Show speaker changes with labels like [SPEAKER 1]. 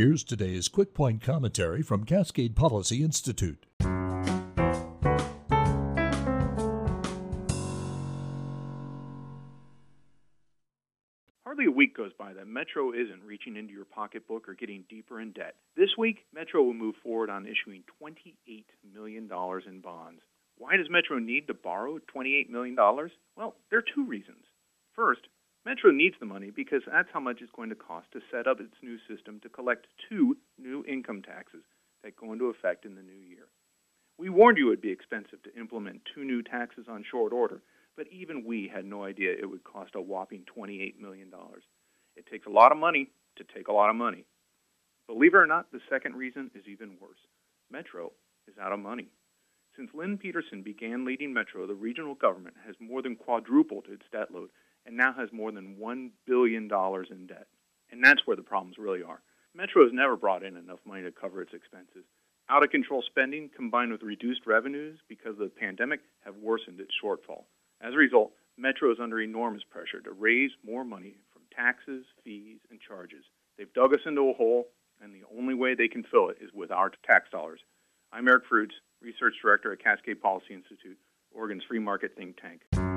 [SPEAKER 1] Here's today's quick point commentary from Cascade Policy Institute.
[SPEAKER 2] Hardly a week goes by that Metro isn't reaching into your pocketbook or getting deeper in debt. This week, Metro will move forward on issuing $28 million in bonds. Why does Metro need to borrow $28 million? Well, there are two reasons. First, Metro needs the money because that's how much it's going to cost to set up its new system to collect two new income taxes that go into effect in the new year. We warned you it would be expensive to implement two new taxes on short order, but even we had no idea it would cost a whopping $28 million. It takes a lot of money to take a lot of money. Believe it or not, the second reason is even worse. Metro is out of money. Since Lynn Peterson began leading Metro, the regional government has more than quadrupled its debt load and now has more than $1 billion in debt. And that's where the problems really are. Metro has never brought in enough money to cover its expenses. Out of control spending combined with reduced revenues because of the pandemic have worsened its shortfall. As a result, Metro is under enormous pressure to raise more money from taxes, fees, and charges. They've dug us into a hole, and the only way they can fill it is with our tax dollars. I'm Eric Fruits, Research Director at Cascade Policy Institute, Oregon's free market think tank.